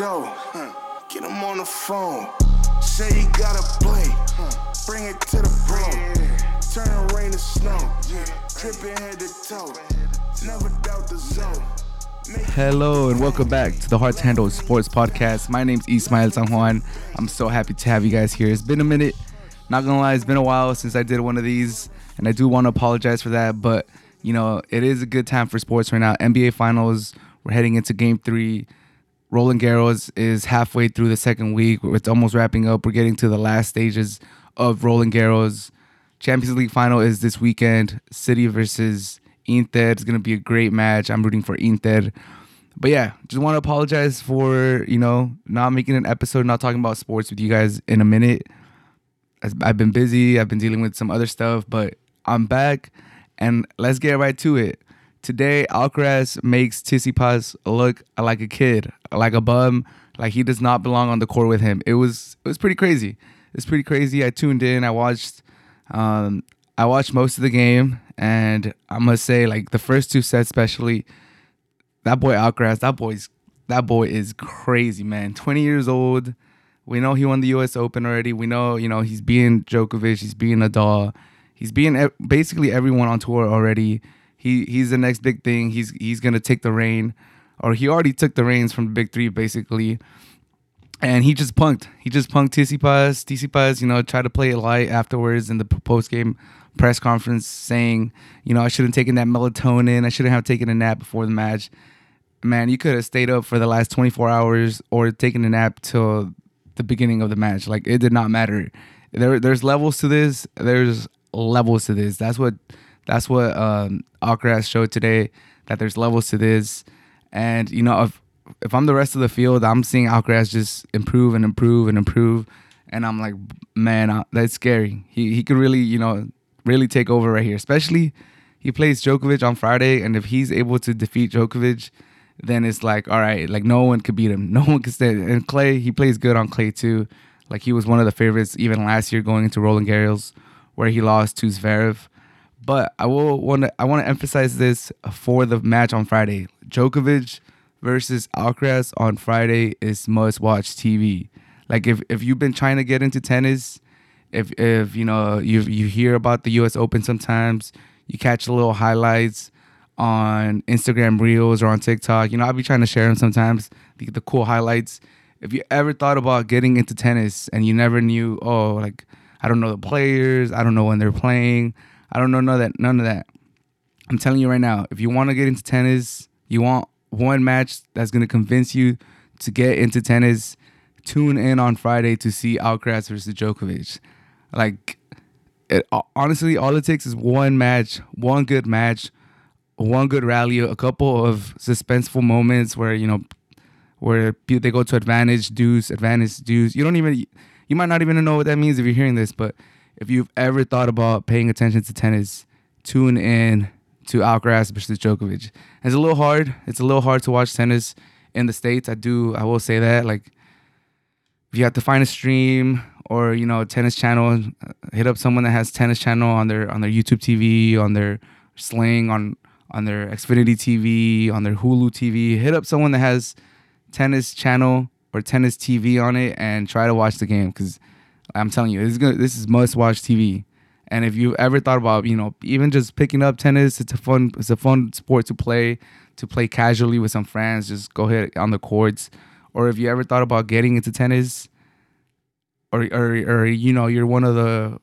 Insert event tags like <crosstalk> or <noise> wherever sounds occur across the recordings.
door. Get him on the phone. Say you gotta play. Bring it to the the rain to snow. Head to toe. Never doubt the zone. Hello and welcome back to the Hard to Handle Sports Podcast. My name's Ismael San Juan. I'm so happy to have you guys here. It's been a minute. Not gonna lie, it's been a while since I did one of these, and I do want to apologize for that. But you know, it is a good time for sports right now. NBA Finals. We're heading into Game Three. Roland Garros is halfway through the second week. It's almost wrapping up. We're getting to the last stages of Roland Garros. Champions League final is this weekend. City versus Inter. It's gonna be a great match. I'm rooting for Inter. But yeah, just want to apologize for you know not making an episode, not talking about sports with you guys in a minute. I've been busy. I've been dealing with some other stuff, but I'm back, and let's get right to it. Today, Alcaraz makes Tsitsipas look like a kid, like a bum, like he does not belong on the court with him. It was it was pretty crazy. It's pretty crazy. I tuned in. I watched um, I watched most of the game, and I must say, like the first two sets, especially, that boy Alcaraz, that boy's that boy is crazy, man. Twenty years old. We know he won the U.S. Open already. We know, you know, he's being Djokovic. He's being Nadal. He's being basically everyone on tour already. He he's the next big thing. He's he's gonna take the reins, or he already took the reins from the big three, basically and he just punked. He just punked Tsitsipas. Tsitsipas, you know, tried to play it light afterwards in the post game press conference, saying, you know, I shouldn't have taken that melatonin. I shouldn't have taken a nap before the match. Man, you could have stayed up for the last 24 hours or taken a nap till the beginning of the match. Like it did not matter. There, there's levels to this. There's levels to this. That's what, that's what um, Alcaraz showed today. That there's levels to this, and you know, if if I'm the rest of the field, I'm seeing Alcaraz just improve and improve and improve, and I'm like, man, that's scary. He he could really, you know, really take over right here. Especially he plays Djokovic on Friday, and if he's able to defeat Djokovic, then it's like, all right, like no one could beat him. <laughs> No one could stand. And Clay, he plays good on Clay too. Like he was one of the favorites even last year going into Roland Garros, where he lost to Zverev. But I will want to I want to emphasize this for the match on Friday. Djokovic versus Alcaraz on Friday is must watch TV. Like if, if you've been trying to get into tennis, if if you know you you hear about the US Open sometimes, you catch little highlights on Instagram Reels or on TikTok. You know, I'll be trying to share them sometimes, the, the cool highlights. If you ever thought about getting into tennis and you never knew, oh, like I don't know the players, I don't know when they're playing, I don't know none of that, none of that. I'm telling you right now, if you want to get into tennis, you want one match that's going to convince you to get into tennis, tune in on Friday to see Alcaraz versus Djokovic. Like, it, honestly, all it takes is one match, one good match, one good rally, a couple of suspenseful moments where, you know, where they go to advantage, deuce, advantage, deuce. You don't even, you might not even know what that means if you're hearing this, but if you've ever thought about paying attention to tennis, tune in to Alcaraz versus Djokovic. It's a little hard. It's a little hard to watch tennis in the states. I do. I will say that. Like, if you have to find a stream or you know tennis channel, uh, hit up someone that has tennis channel on their on their YouTube TV, on their Sling, on on their Xfinity TV, on their Hulu TV. Hit up someone that has tennis channel or tennis TV on it and try to watch the game because I'm telling you, this is gonna, this is must watch TV. And if you've ever thought about, you know, even just picking up tennis, it's a fun, it's a fun sport to play, to play casually with some friends. Just go ahead on the courts. Or if you ever thought about getting into tennis, or or or you know, you're one of the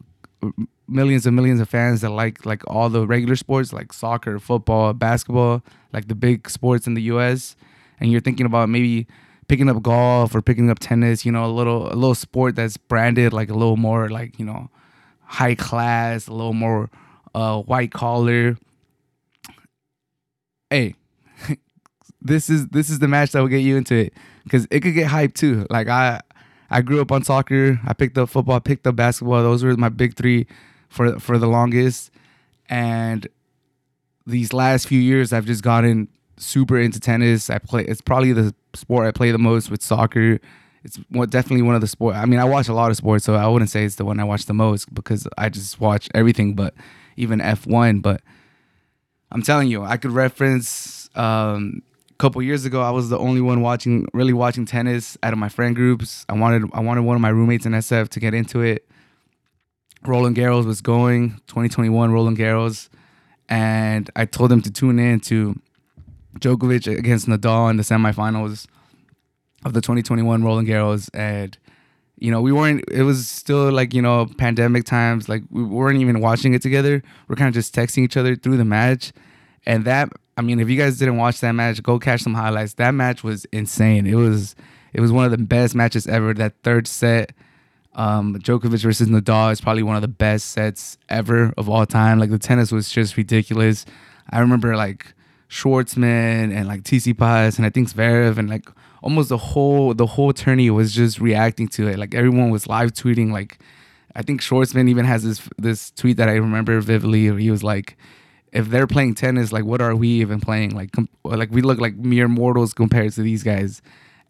millions and millions of fans that like like all the regular sports like soccer, football, basketball, like the big sports in the U.S. And you're thinking about maybe picking up golf or picking up tennis, you know, a little a little sport that's branded like a little more like you know high class, a little more uh, white collar. Hey, <laughs> this is this is the match that will get you into it because it could get hyped too. Like I, I grew up on soccer. I picked up football. I picked up basketball. Those were my big three for for the longest. And these last few years, I've just gotten super into tennis. I play. It's probably the sport I play the most with soccer it's definitely one of the sports. I mean, I watch a lot of sports, so I wouldn't say it's the one I watch the most because I just watch everything, but even F1. But I'm telling you, I could reference um, couple years ago, I was the only one watching, really watching tennis out of my friend groups. I wanted, I wanted one of my roommates in SF to get into it. Roland Garros was going, 2021 Roland Garros, and I told him to tune in to Djokovic against Nadal in the semifinals of the 2021 Roland Garros, and you know we weren't. It was still like you know pandemic times. Like we weren't even watching it together. We're kind of just texting each other through the match, and that I mean, if you guys didn't watch that match, go catch some highlights. That match was insane. It was it was one of the best matches ever. That third set, um, Djokovic versus Nadal is probably one of the best sets ever of all time. Like the tennis was just ridiculous. I remember like Schwartzman and like Tsitsipas and I think Zverev and like almost the whole the whole tourney was just reacting to it. Like everyone was live tweeting. Like I think Schwartzman even has this this tweet that I remember vividly. Where he was like, "If they're playing tennis, like what are we even playing? Like com- like we look like mere mortals compared to these guys."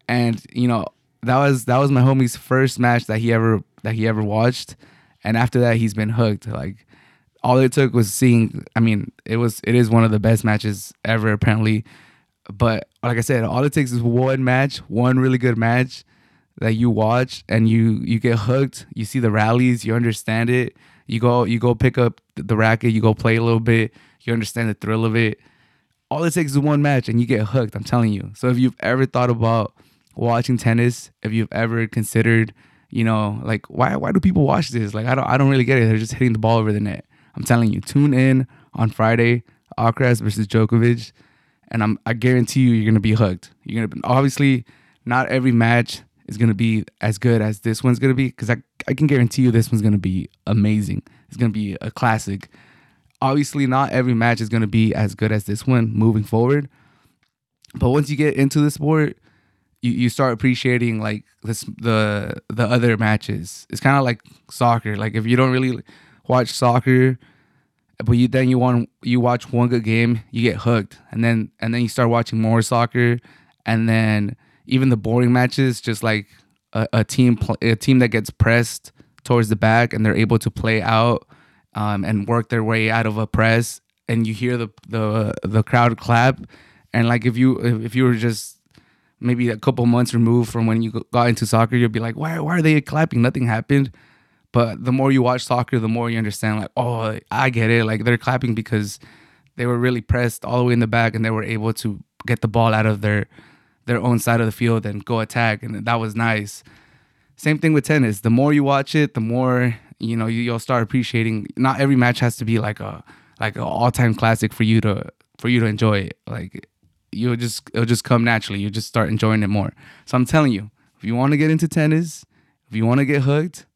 And you know that was that was my homie's first match that he ever that he ever watched, and after that he's been hooked. Like all it took was seeing. I mean, it was it is one of the best matches ever apparently. But like I said, all it takes is one match, one really good match that you watch and you you get hooked. You see the rallies, you understand it. You go you go pick up the racket, you go play a little bit. You understand the thrill of it. All it takes is one match and you get hooked. I'm telling you. So if you've ever thought about watching tennis, if you've ever considered, you know, like why why do people watch this? Like I don't I don't really get it. They're just hitting the ball over the net. I'm telling you, tune in on Friday, Alcaraz versus Djokovic and I'm I guarantee you you're gonna be hooked. You're gonna obviously not every match is gonna be as good as this one's gonna be because I I can guarantee you this one's gonna be amazing. It's gonna be a classic. Obviously, not every match is gonna be as good as this one moving forward. But once you get into the sport, you, you start appreciating like this the the other matches. It's kind of like soccer. Like if you don't really watch soccer, but you then you want you watch one good game, you get hooked, and then and then you start watching more soccer, and then even the boring matches, just like a, a team a team that gets pressed towards the back and they're able to play out um, and work their way out of a press, and you hear the the the crowd clap, and like if you if you were just maybe a couple months removed from when you got into soccer, you'd be like, why why are they clapping? Nothing happened but the more you watch soccer, the more you understand, like, oh, I get it. Like they're clapping because they were really pressed all the way in the back and they were able to get the ball out of their their own side of the field and go attack. And that was nice. Same thing with tennis. The more you watch it, the more you know you'll start appreciating. Not every match has to be like a like an all time classic for you to for you to enjoy it. Like you'll just it'll just come naturally. You just start enjoying it more. So I'm telling you, if you want to get into tennis, if you want to get hooked,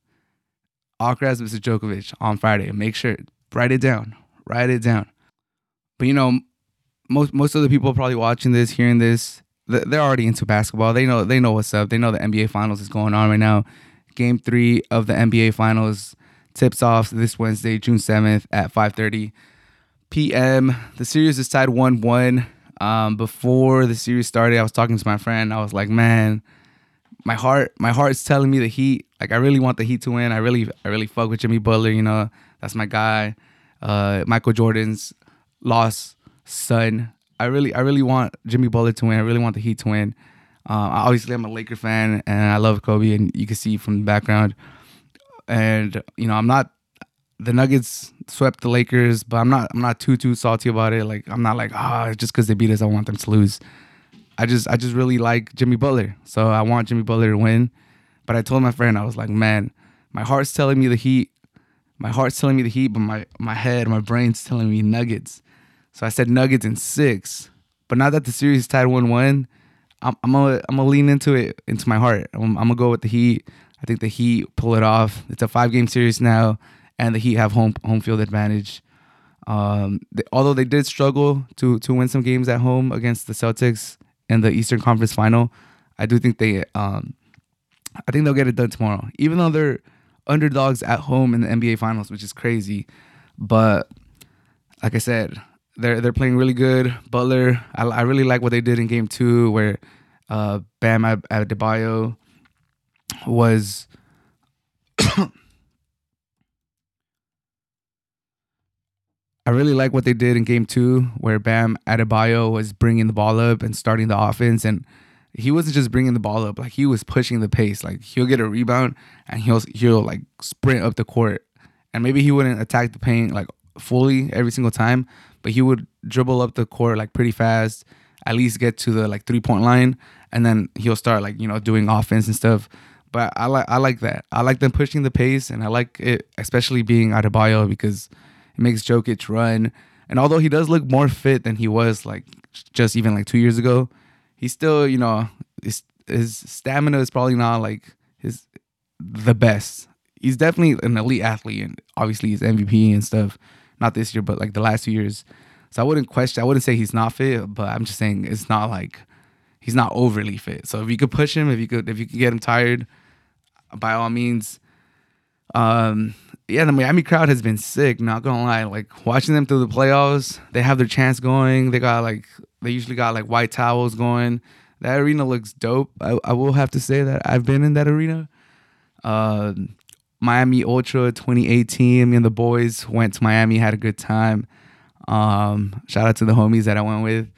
Alcaraz versus Djokovic on Friday. Make sure write it down. Write it down. But you know, most most of the people probably watching this, hearing this, they're already into basketball. They know they know what's up. They know the NBA Finals is going on right now. Game three of the NBA Finals tips off this Wednesday, June seventh at five thirty p.m. The series is tied one one. Um, before the series started, I was talking to my friend. I was like, man, my heart my heart's telling me the Heat. Like I really want the Heat to win. I really I really fuck with Jimmy Butler. You know that's my guy. Uh, Michael Jordan's lost son. I really I really want Jimmy Butler to win. I really want the Heat to win. Uh, obviously, I'm a Laker fan and I love Kobe, and you can see from the background. And you know I'm not the Nuggets swept the Lakers, but I'm not I'm not too too salty about it. Like I'm not like ah oh, just because they beat us, I want them to lose. I just I just really like Jimmy Butler, so I want Jimmy Butler to win. But I told my friend I was like, man, my heart's telling me the Heat, my heart's telling me the Heat, but my my head, my brain's telling me Nuggets. So I said Nuggets in six. But now that the series tied one one, I'm I'm gonna I'm lean into it into my heart. I'm, I'm gonna go with the Heat. I think the Heat pull it off. It's a five game series now, and the Heat have home home field advantage. Um, they, although they did struggle to to win some games at home against the Celtics in the Eastern Conference Final. I do think they, um, I think they'll get it done tomorrow, even though they're underdogs at home in the NBA Finals, which is crazy. But like I said, they're they're playing really good. Butler, I, I really like what they did in Game Two, where uh, Bam Adebayo was. <coughs> I really like what they did in game two, where Bam Adebayo was bringing the ball up and starting the offense. And he wasn't just bringing the ball up, like he was pushing the pace. Like he'll get a rebound and he'll, he'll like sprint up the court. And maybe he wouldn't attack the paint like fully every single time, but he would dribble up the court like pretty fast, at least get to the like three point line. And then he'll start like, you know, doing offense and stuff. But I like I like that. I like them pushing the pace, and I like it, especially being Adebayo because it makes Jokic run. And although he does look more fit than he was like just even like two years ago, he's still you know his, his stamina is probably not like his the best. He's definitely an elite athlete, and obviously he's MVP and stuff. Not this year, but like the last two years. So I wouldn't question. I wouldn't say he's not fit, but I'm just saying it's not like he's not overly fit. So if you could push him, if you could, if you could get him tired, by all means. Um, yeah, the Miami crowd has been sick. Not gonna lie, like watching them through the playoffs, they have their chance going. They got like they usually got like white towels going. That arena looks dope. I, I will have to say that I've been in that arena. Uh, Miami Ultra 2018. Me and the boys went to Miami, had a good time. Um, shout out to the homies that I went with.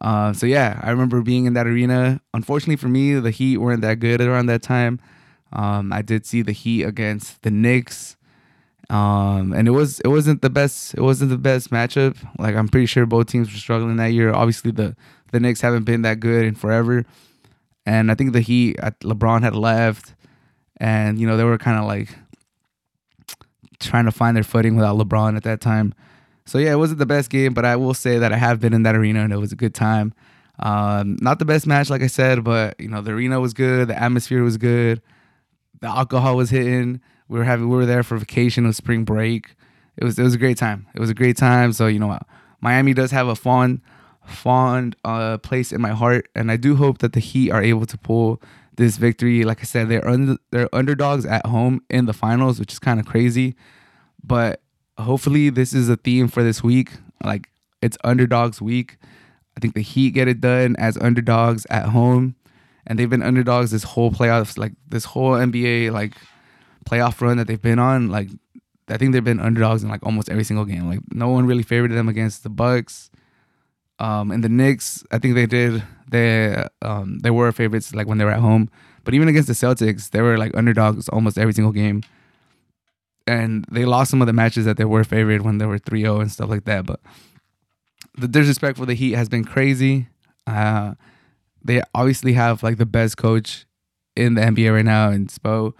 Uh, so yeah, I remember being in that arena. Unfortunately for me, the Heat weren't that good around that time. Um, I did see the Heat against the Knicks, um, and it was it wasn't the best it wasn't the best matchup. Like I'm pretty sure both teams were struggling that year. Obviously the the Knicks haven't been that good in forever, and I think the Heat LeBron had left, and you know they were kind of like trying to find their footing without LeBron at that time. So yeah, it wasn't the best game, but I will say that I have been in that arena and it was a good time. Um, not the best match, like I said, but you know the arena was good, the atmosphere was good the alcohol was hitting. We were having we were there for vacation of spring break. It was it was a great time. It was a great time. So you know, Miami does have a fond fond uh, place in my heart, and I do hope that the Heat are able to pull this victory. Like I said, they're under, they're underdogs at home in the finals, which is kind of crazy. But hopefully, this is a theme for this week. Like it's underdogs week. I think the Heat get it done as underdogs at home and they've been underdogs this whole playoffs, like this whole NBA like playoff run that they've been on. Like I think they've been underdogs in like almost every single game. Like no one really favored them against the Bucks. Um, and the Knicks, I think they did. They um, they were favorites like when they were at home, but even against the Celtics, they were like underdogs almost every single game. And they lost some of the matches that they were favored when they were 3-0 and stuff like that. But the disrespect for the Heat has been crazy. Uh, they obviously have like the best coach in the NBA right now in Spo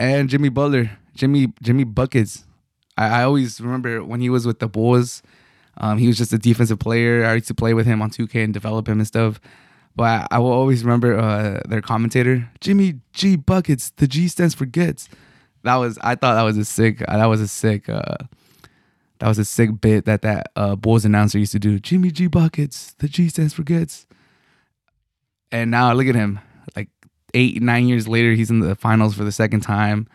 and Jimmy Butler, Jimmy Jimmy buckets. I, I always remember when he was with the Bulls. Um, he was just a defensive player. I used to play with him on 2K and develop him and stuff. But I, I will always remember uh, their commentator, Jimmy G Buckets. The G stands for gets. That was I thought that was a sick. Uh, that was a sick. Uh, that was a sick bit that that uh, Bulls announcer used to do. Jimmy G Buckets. The G stands for gets. And now look at him. Eight, nine years later, he's in the finals for the second time.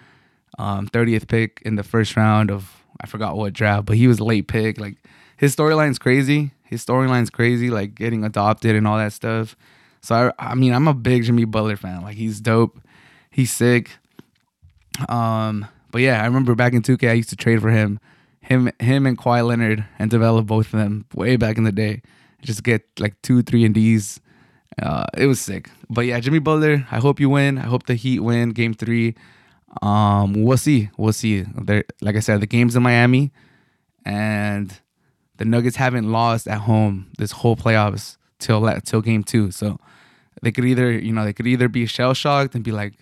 Um, 30th pick in the first round of I forgot what draft, but he was late pick. Like his storyline's crazy. His storyline's crazy, like getting adopted and all that stuff. So I, I mean, I'm a big Jimmy Butler fan. Like he's dope. He's sick. Um, but yeah, I remember back in 2K, I used to trade for him, him, him, and Kawhi Leonard, and develop both of them way back in the day. Just get like two, three and D's uh, it was sick. But yeah, Jimmy Butler. I hope you win. I hope the Heat win Game Three. Um, we'll see. We'll see. There, like I said, the game's in Miami, and the Nuggets haven't lost at home this whole playoffs till till Game Two. So they could either, you know, they could either be shell shocked and be like,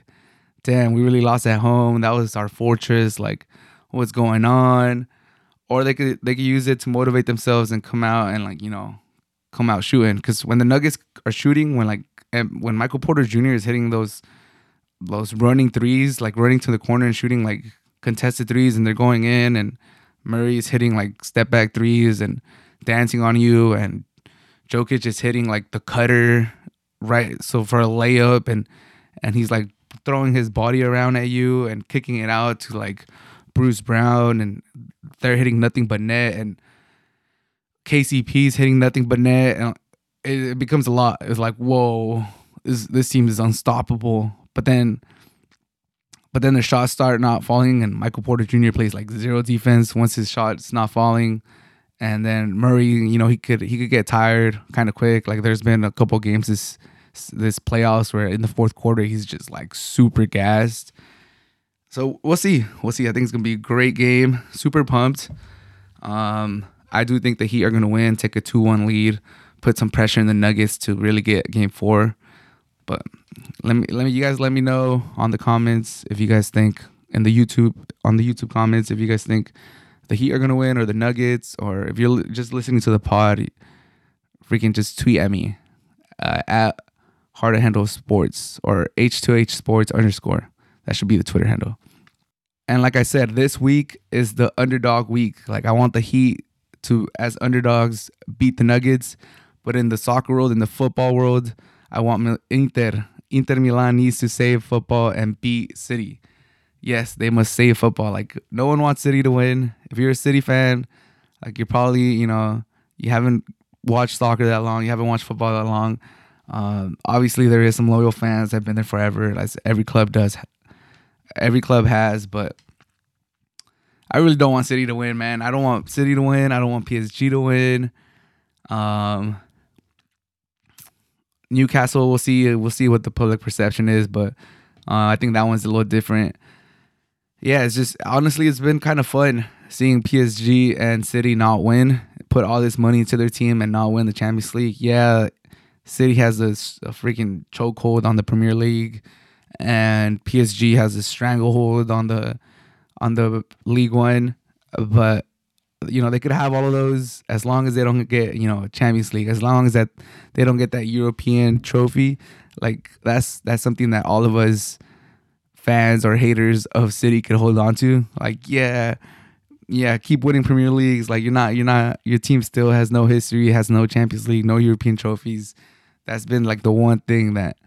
"Damn, we really lost at home. That was our fortress. Like, what's going on?" Or they could they could use it to motivate themselves and come out and like you know come out shooting because when the Nuggets are shooting, when like when Michael Porter Jr. is hitting those those running threes, like running to the corner and shooting like contested threes, and they're going in, and Murray is hitting like step back threes and dancing on you, and Jokic is hitting like the cutter right, so for a layup, and and he's like throwing his body around at you and kicking it out to like Bruce Brown, and they're hitting nothing but net, and KCP's hitting nothing but net, and it, it becomes a lot. It's like, whoa, this this team is unstoppable. But then, but then the shots start not falling, and Michael Porter Jr. plays like zero defense once his shot's not falling, And then Murray, you know, he could he could get tired kind of quick. Like there's been a couple games this this playoffs where in the fourth quarter he's just like super gassed. So we'll see. We'll see. I think it's gonna be a great game. Super pumped. Um, I do think the Heat are gonna win, take a two-one lead, put some pressure in the Nuggets to really get Game Four. But let me let me you guys let me know on the comments if you guys think in the YouTube on the YouTube comments if you guys think the Heat are gonna win or the Nuggets or if you're just listening to the pod, freaking just tweet at me uh, at Hard to Handle Sports or H2H Sports underscore. That should be the Twitter handle. And like I said, this week is the underdog week. Like I want the Heat to, as underdogs, beat the Nuggets. But in the soccer world, in the football world, I want Inter. Inter Milan needs to save football and beat City. Yes, they must save football. Like no one wants City to win. If you're a City fan, like you're probably, you know, you haven't watched soccer that long, you haven't watched football that long. Um, obviously, there is some loyal fans that have been there forever, as every club does every club has, but I really don't want City to win, man. I don't want City to win. I don't want PSG to win. Um, Newcastle, we'll see. We'll see what the public perception is, but uh, I think that one's a little different. Yeah, it's just honestly, it's been kind of fun seeing PSG and City not win, put all this money into their team and not win the Champions League. Yeah, City has a, a freaking chokehold on the Premier League and PSG has a stranglehold on the on the League One, but you know they could have all of those as long as they don't get you know Champions League, as long as that they don't get that European trophy. Like that's that's something that all of us fans or haters of City could hold on to. Like yeah, yeah, keep winning Premier Leagues. Like you're not you're not your team still has no history, has no Champions League, no European trophies. That's been like the one thing that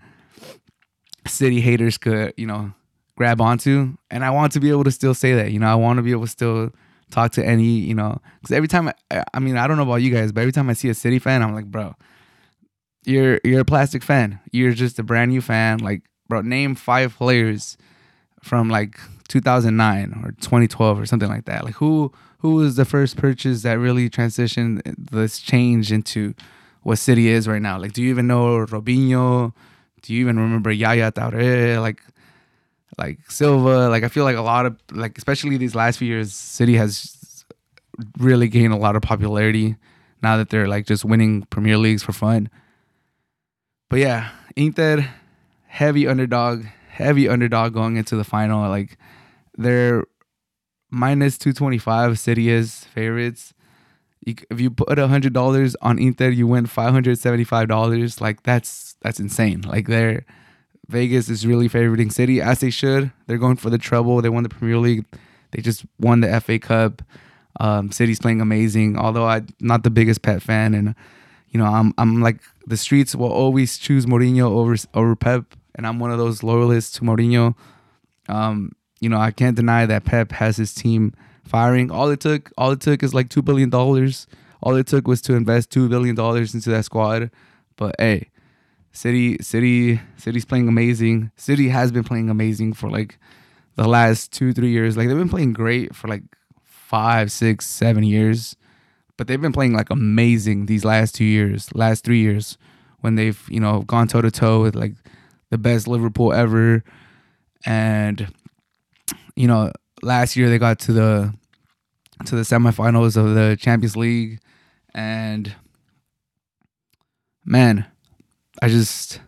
city haters could, you know, grab onto. And I want to be able to still say that, you know, I want to be able to still talk to any, you know, because every time, I, I mean, I don't know about you guys, but every time I see a city fan, I'm like, bro, you're you're a plastic fan. You're just a brand new fan. Like, bro, name five players from like 2009 or 2012 or something like that. Like, who who was the first purchase that really transitioned this change into what City is right now? Like, do you even know Robinho? do you even remember Yaya Touré? Like, like Silva. Like, I feel like a lot of like, especially these last few years, City has really gained a lot of popularity now that they're like just winning Premier Leagues for fun. But yeah, Inter, heavy underdog, heavy underdog going into the final. Like, they're minus 225. City is favorites if you put hundred dollars on Inter, you win five hundred seventy-five dollars. Like that's that's insane. Like they're Vegas is really favoriting City as they should. They're going for the treble. They won the Premier League. They just won the FA Cup. Um, City's playing amazing. Although I'm not the biggest Pep fan, and you know I'm I'm like the streets will always choose Mourinho over over Pep, and I'm one of those loyalists to Mourinho. Um, you know I can't deny that Pep has his team firing. All it took, all it took is like two billion dollars. All it took was to invest two billion dollars into that squad. But hey, City, City, City's playing amazing. City has been playing amazing for like the last two, three years. Like they've been playing great for like five, six, seven years. But they've been playing like amazing these last two years, last three years, when they've, you know, gone toe to toe with like the best Liverpool ever. And, you know, last year they got to the to the semifinals of the Champions League, and man, I just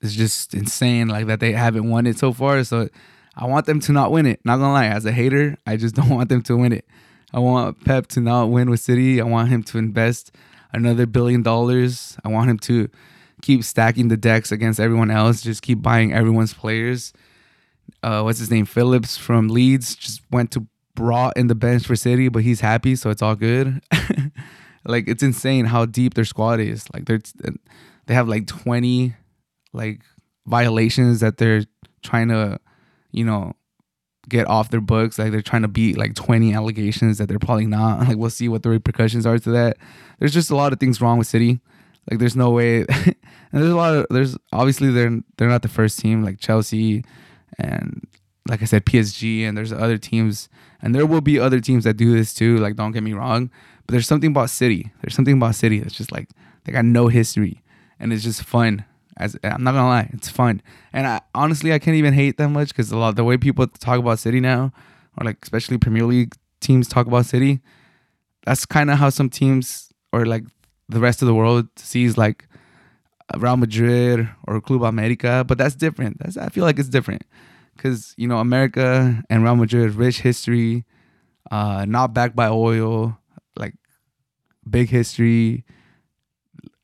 it's just insane like that they haven't won it so far. So I want them to not win it. Not gonna lie, as a hater, I just <laughs> don't want them to win it. I want Pep to not win with City. I want him to invest another billion dollars. I want him to keep stacking the decks against everyone else. Just keep buying everyone's players uh, what's his name? Phillips from Leeds just went to brought in the bench for City, but he's happy, so it's all good. <laughs> like it's insane how deep their squad is. Like they're they have like twenty like violations that they're trying to, you know, get off their books. Like they're trying to beat like 20 allegations that they're probably not. <laughs> Like we'll see what the repercussions are to that. There's just a lot of things wrong with City. Like there's no way <laughs> and there's a lot of there's obviously they're they're not the first team like Chelsea and like I said, PSG, and there's other teams, and there will be other teams that do this too. Like, don't get me wrong, But there's something about City. There's something about City that's just like they got no history, and it's just fun. As I'm not gonna lie, it's fun. And I honestly I can't even hate that much because a lot the way people talk about City now, or like especially Premier League teams talk about City, that's kind of how some teams or like the rest of the world sees like Real Madrid or Club America. But that's different. That's I feel like it's different because you know America and Real Madrid rich history, uh, not backed by oil, like big history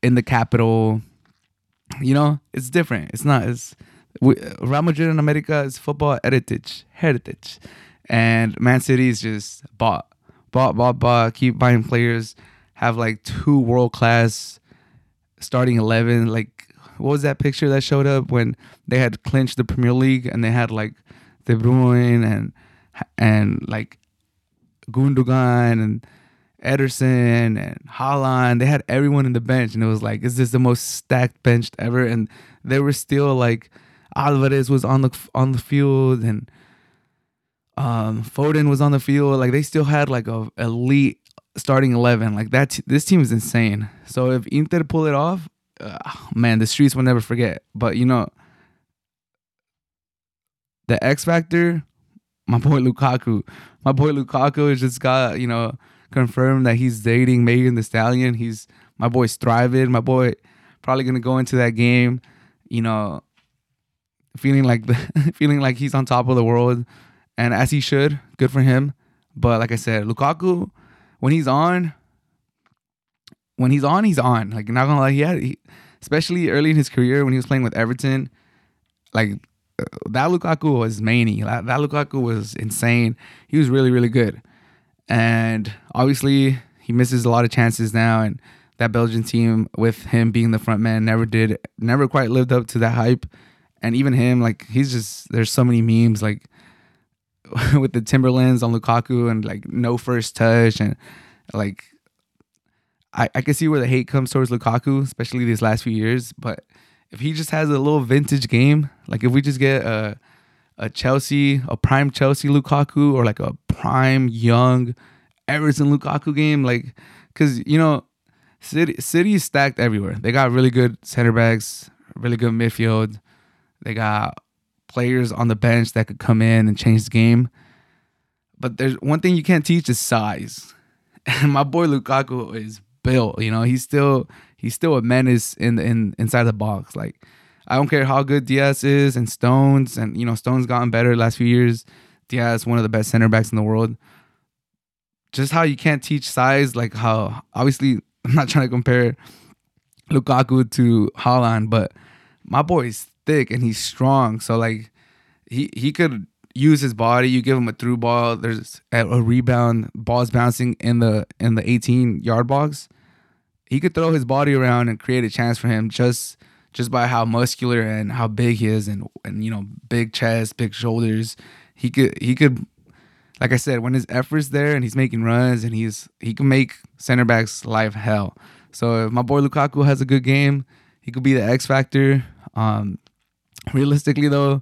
in the capital. You know, it's different. It's not. We, Real Madrid and America is football heritage, heritage, and Man City is just bought, bought, bought, bought. Keep buying players. Have like two world class starting eleven. Like what was that picture that showed up when they had clinched the Premier League and they had like De Bruyne and and like Gundogan and Ederson and Haaland. They had everyone in the bench, and it was like, is this the most stacked bench ever? And they were still like, Alvarez was on the on the field, and um, Foden was on the field. Like they still had like a elite starting eleven. Like that, this team is insane. So if Inter pull it off, uh, man, the streets will never forget. But you know, the X factor, my boy Lukaku. My boy Lukaku has just got you know confirmed that he's dating Megan Thee Stallion. He's my boy's thriving. My boy probably gonna go into that game, you know, feeling like the <laughs> feeling like he's on top of the world, and as he should. Good for him. But like I said, Lukaku, when he's on, when he's on, he's on. Like not gonna lie, he had, he, especially early in his career when he was playing with Everton, like uh, that Lukaku was many. That, that Lukaku was insane. He was really really good and obviously he misses a lot of chances now and that Belgian team with him being the front man never did never quite lived up to that hype and even him like he's just there's so many memes like <laughs> with the Timberlands on Lukaku and like no first touch and like I, I can see where the hate comes towards Lukaku, especially these last few years. But if he just has a little vintage game, like if we just get a a Chelsea, a prime Chelsea Lukaku, or like a prime young Everton Lukaku game, like because you know City City is stacked everywhere. They got really good center backs, really good midfield. They got players on the bench that could come in and change the game. But there's one thing you can't teach is size. <laughs> And my boy Lukaku is built. You know, he's still he's still a menace in the in inside the box. Like I don't care how good Dias is and Stones, and you know Stones gotten better last few years. Dias one of the best center backs in the world. Just how you can't teach size, like how obviously <laughs> I'm not trying to compare Lukaku to Haaland, but my boy is thick and he's strong. So like he he could use his body. You give him a through ball. There's a, a rebound. Ball's bouncing in the in the 18 yard box. He could throw his body around and create a chance for him just just by how muscular and how big he is and and you know big chest, big shoulders. He could he could like I said when his efforts there and he's making runs and he's he can make center backs life hell. So if my boy Lukaku has a good game, he could be the X factor. Um, realistically though,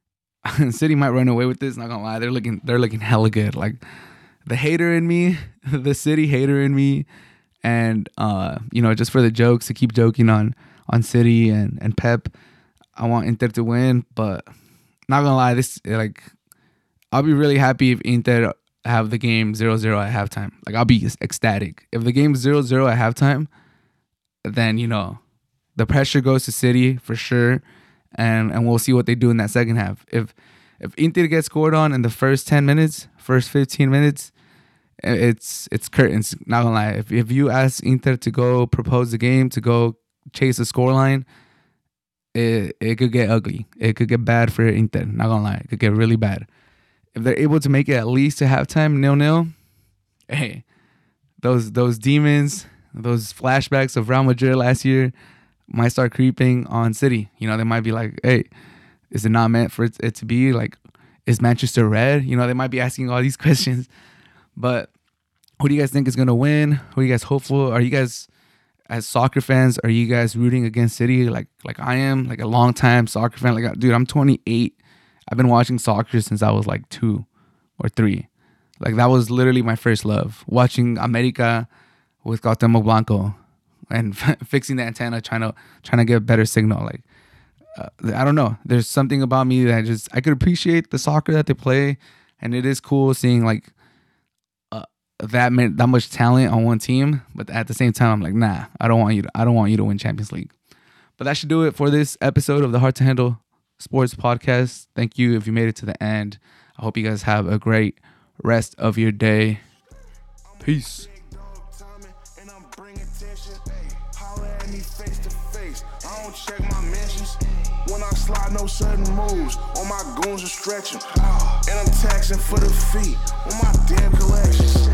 <laughs> City might run away with this. Not gonna lie, they're looking they're looking hella good. Like the hater in me, <laughs> the City hater in me, and uh, you know just for the jokes to keep joking on on City and and Pep. I want Inter to win, but not gonna lie, this like I'll be really happy if Inter have the game 0-0 at halftime. Like I'll be ecstatic. If the game's 0-0 at halftime, then you know the pressure goes to City for sure, and and we'll see what they do in that second half. If if Inter gets scored on in the first 10 minutes, first 15 minutes, it's it's curtains. Not gonna lie. If if you ask Inter to go propose the game, to go chase the scoreline, it it could get ugly. It could get bad for Inter. Not gonna lie, it could get really bad. If they're able to make it at least to halftime nil nil, hey, those those demons, those flashbacks of Real Madrid last year might start creeping on City. You know, they might be like, hey, is it not meant for it, it to be like? Is Manchester red? You know, they might be asking all these <laughs> questions. But who do you guys think is gonna win? Who are you guys hopeful? Are you guys as soccer fans, are you guys rooting against City like like I am, like a long time soccer fan? Like, dude, I'm 28. I've been watching soccer since I was like two or three. Like that was literally my first love. Watching America with Cuauhtemoc Blanco and <laughs> fixing the antenna, trying to trying to get a better signal. Like uh, I don't know. There's something about me that just I could appreciate the soccer that they play, and it is cool seeing like that that much talent on one team. But at the same time, I'm like, nah, I don't want you. To, I don't want you to win Champions League. But that should do it for this episode of the Hard to Handle Sports Podcast. Thank you if you made it to the end. I hope you guys have a great rest of your day. Peace. When I slide, no sudden moves. My goons are stretching. Ah. And I'm taxing for the feet on my damn collections.